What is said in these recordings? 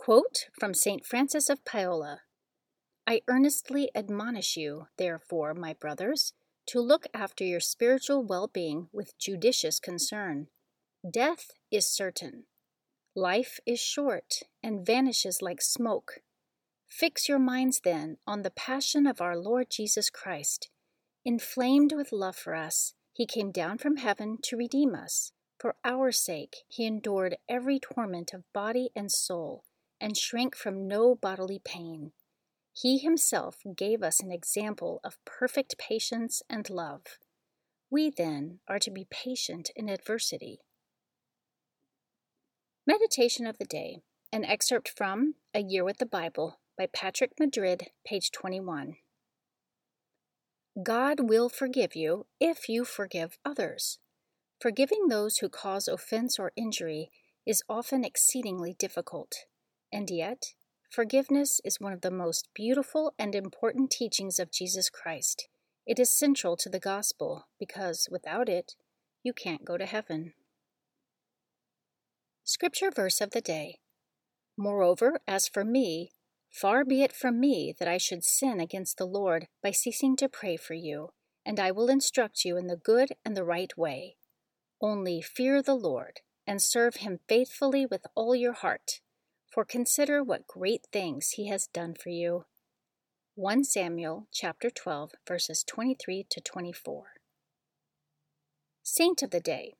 Quote from St. Francis of Paola I earnestly admonish you, therefore, my brothers, to look after your spiritual well being with judicious concern. Death is certain. Life is short and vanishes like smoke. Fix your minds then on the passion of our Lord Jesus Christ. Inflamed with love for us, he came down from heaven to redeem us. For our sake, he endured every torment of body and soul and shrank from no bodily pain. He himself gave us an example of perfect patience and love. We then are to be patient in adversity. Meditation of the Day, an excerpt from A Year with the Bible by Patrick Madrid, page 21. God will forgive you if you forgive others. Forgiving those who cause offense or injury is often exceedingly difficult. And yet, forgiveness is one of the most beautiful and important teachings of Jesus Christ. It is central to the gospel because without it, you can't go to heaven. Scripture verse of the day Moreover, as for me, far be it from me that I should sin against the Lord by ceasing to pray for you, and I will instruct you in the good and the right way. Only fear the Lord and serve him faithfully with all your heart for consider what great things he has done for you. 1 Samuel chapter 12 verses 23 to 24. Saint of the Day.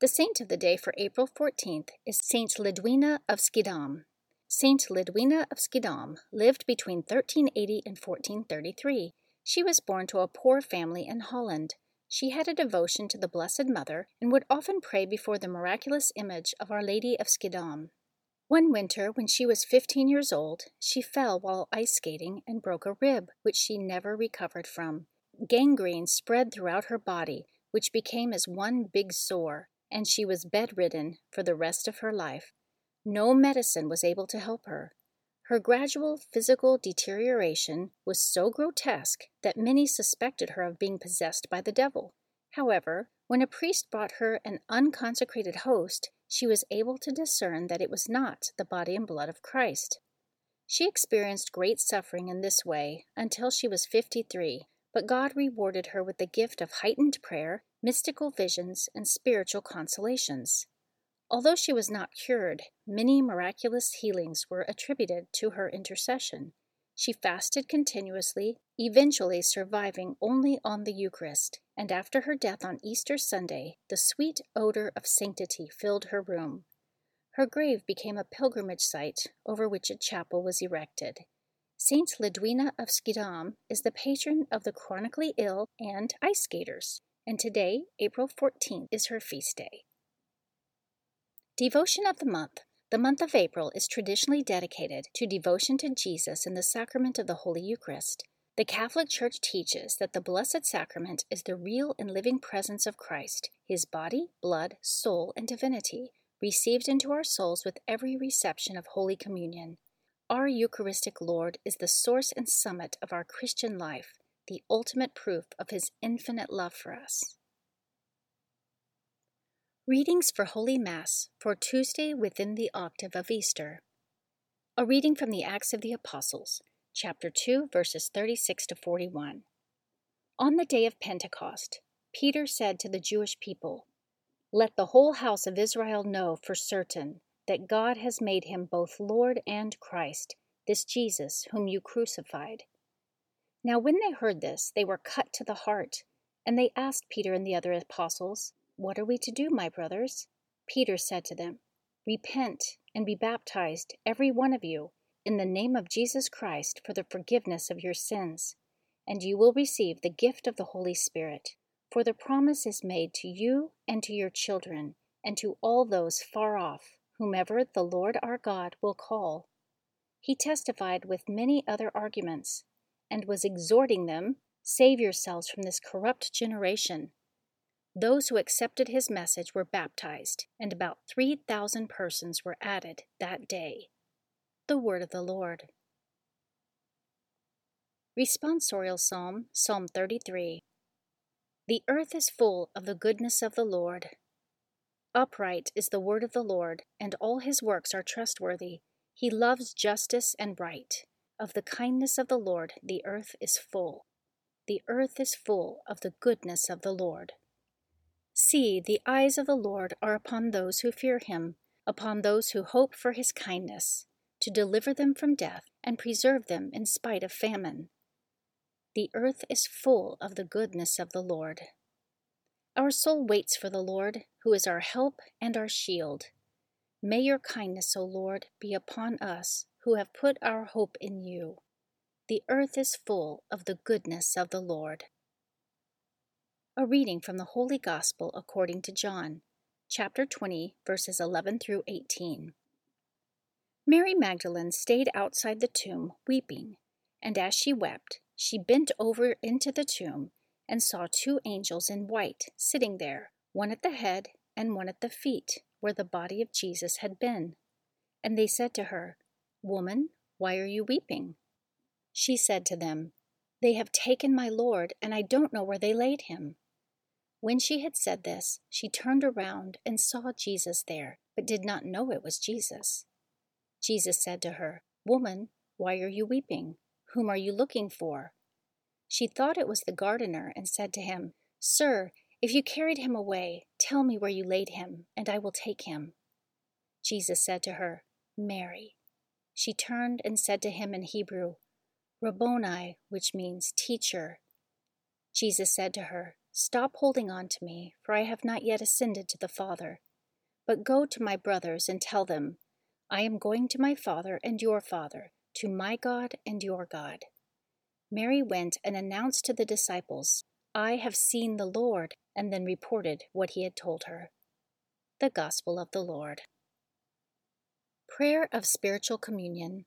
The saint of the day for April 14th is Saint Lidwina of Schiedam. Saint Lidwina of Schiedam lived between 1380 and 1433. She was born to a poor family in Holland. She had a devotion to the Blessed Mother and would often pray before the miraculous image of Our Lady of Schiedam. One winter, when she was 15 years old, she fell while ice skating and broke a rib, which she never recovered from. Gangrene spread throughout her body, which became as one big sore, and she was bedridden for the rest of her life. No medicine was able to help her. Her gradual physical deterioration was so grotesque that many suspected her of being possessed by the devil. However, when a priest brought her an unconsecrated host, she was able to discern that it was not the body and blood of Christ. She experienced great suffering in this way until she was 53, but God rewarded her with the gift of heightened prayer, mystical visions, and spiritual consolations. Although she was not cured, many miraculous healings were attributed to her intercession. She fasted continuously, eventually surviving only on the Eucharist, and after her death on Easter Sunday, the sweet odor of sanctity filled her room. Her grave became a pilgrimage site over which a chapel was erected. Saint Lidwina of Schiedam is the patron of the chronically ill and ice skaters, and today, April 14th, is her feast day. Devotion of the Month The month of April is traditionally dedicated to devotion to Jesus in the sacrament of the Holy Eucharist. The Catholic Church teaches that the Blessed Sacrament is the real and living presence of Christ, his body, blood, soul, and divinity, received into our souls with every reception of Holy Communion. Our Eucharistic Lord is the source and summit of our Christian life, the ultimate proof of his infinite love for us. Readings for Holy Mass for Tuesday within the octave of Easter. A reading from the Acts of the Apostles, chapter 2, verses 36 to 41. On the day of Pentecost, Peter said to the Jewish people, Let the whole house of Israel know for certain that God has made him both Lord and Christ, this Jesus whom you crucified. Now, when they heard this, they were cut to the heart, and they asked Peter and the other apostles, What are we to do, my brothers? Peter said to them, Repent and be baptized, every one of you, in the name of Jesus Christ for the forgiveness of your sins, and you will receive the gift of the Holy Spirit. For the promise is made to you and to your children, and to all those far off whomever the Lord our God will call. He testified with many other arguments, and was exhorting them Save yourselves from this corrupt generation. Those who accepted his message were baptized, and about 3,000 persons were added that day. The Word of the Lord. Responsorial Psalm, Psalm 33. The earth is full of the goodness of the Lord. Upright is the word of the Lord, and all his works are trustworthy. He loves justice and right. Of the kindness of the Lord the earth is full. The earth is full of the goodness of the Lord. See, the eyes of the Lord are upon those who fear him, upon those who hope for his kindness, to deliver them from death and preserve them in spite of famine. The earth is full of the goodness of the Lord. Our soul waits for the Lord, who is our help and our shield. May your kindness, O Lord, be upon us who have put our hope in you. The earth is full of the goodness of the Lord. A reading from the Holy Gospel according to John, chapter 20, verses 11 through 18. Mary Magdalene stayed outside the tomb, weeping, and as she wept, she bent over into the tomb and saw two angels in white sitting there, one at the head and one at the feet, where the body of Jesus had been. And they said to her, Woman, why are you weeping? She said to them, They have taken my Lord, and I don't know where they laid him. When she had said this, she turned around and saw Jesus there, but did not know it was Jesus. Jesus said to her, Woman, why are you weeping? Whom are you looking for? She thought it was the gardener and said to him, Sir, if you carried him away, tell me where you laid him, and I will take him. Jesus said to her, Mary. She turned and said to him in Hebrew, Rabboni, which means teacher. Jesus said to her, Stop holding on to me, for I have not yet ascended to the Father. But go to my brothers and tell them, I am going to my Father and your Father, to my God and your God. Mary went and announced to the disciples, I have seen the Lord, and then reported what he had told her. The Gospel of the Lord. Prayer of Spiritual Communion.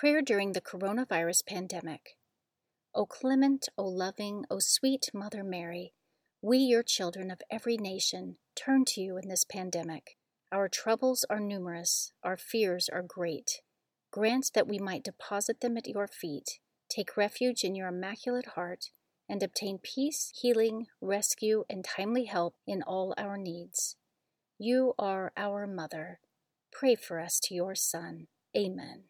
Prayer during the coronavirus pandemic. O clement, O loving, O sweet Mother Mary, we, your children of every nation, turn to you in this pandemic. Our troubles are numerous, our fears are great. Grant that we might deposit them at your feet take refuge in your immaculate heart, and obtain peace, healing, rescue, and timely help in all our needs. You are our Mother. Pray for us to your Son. Amen.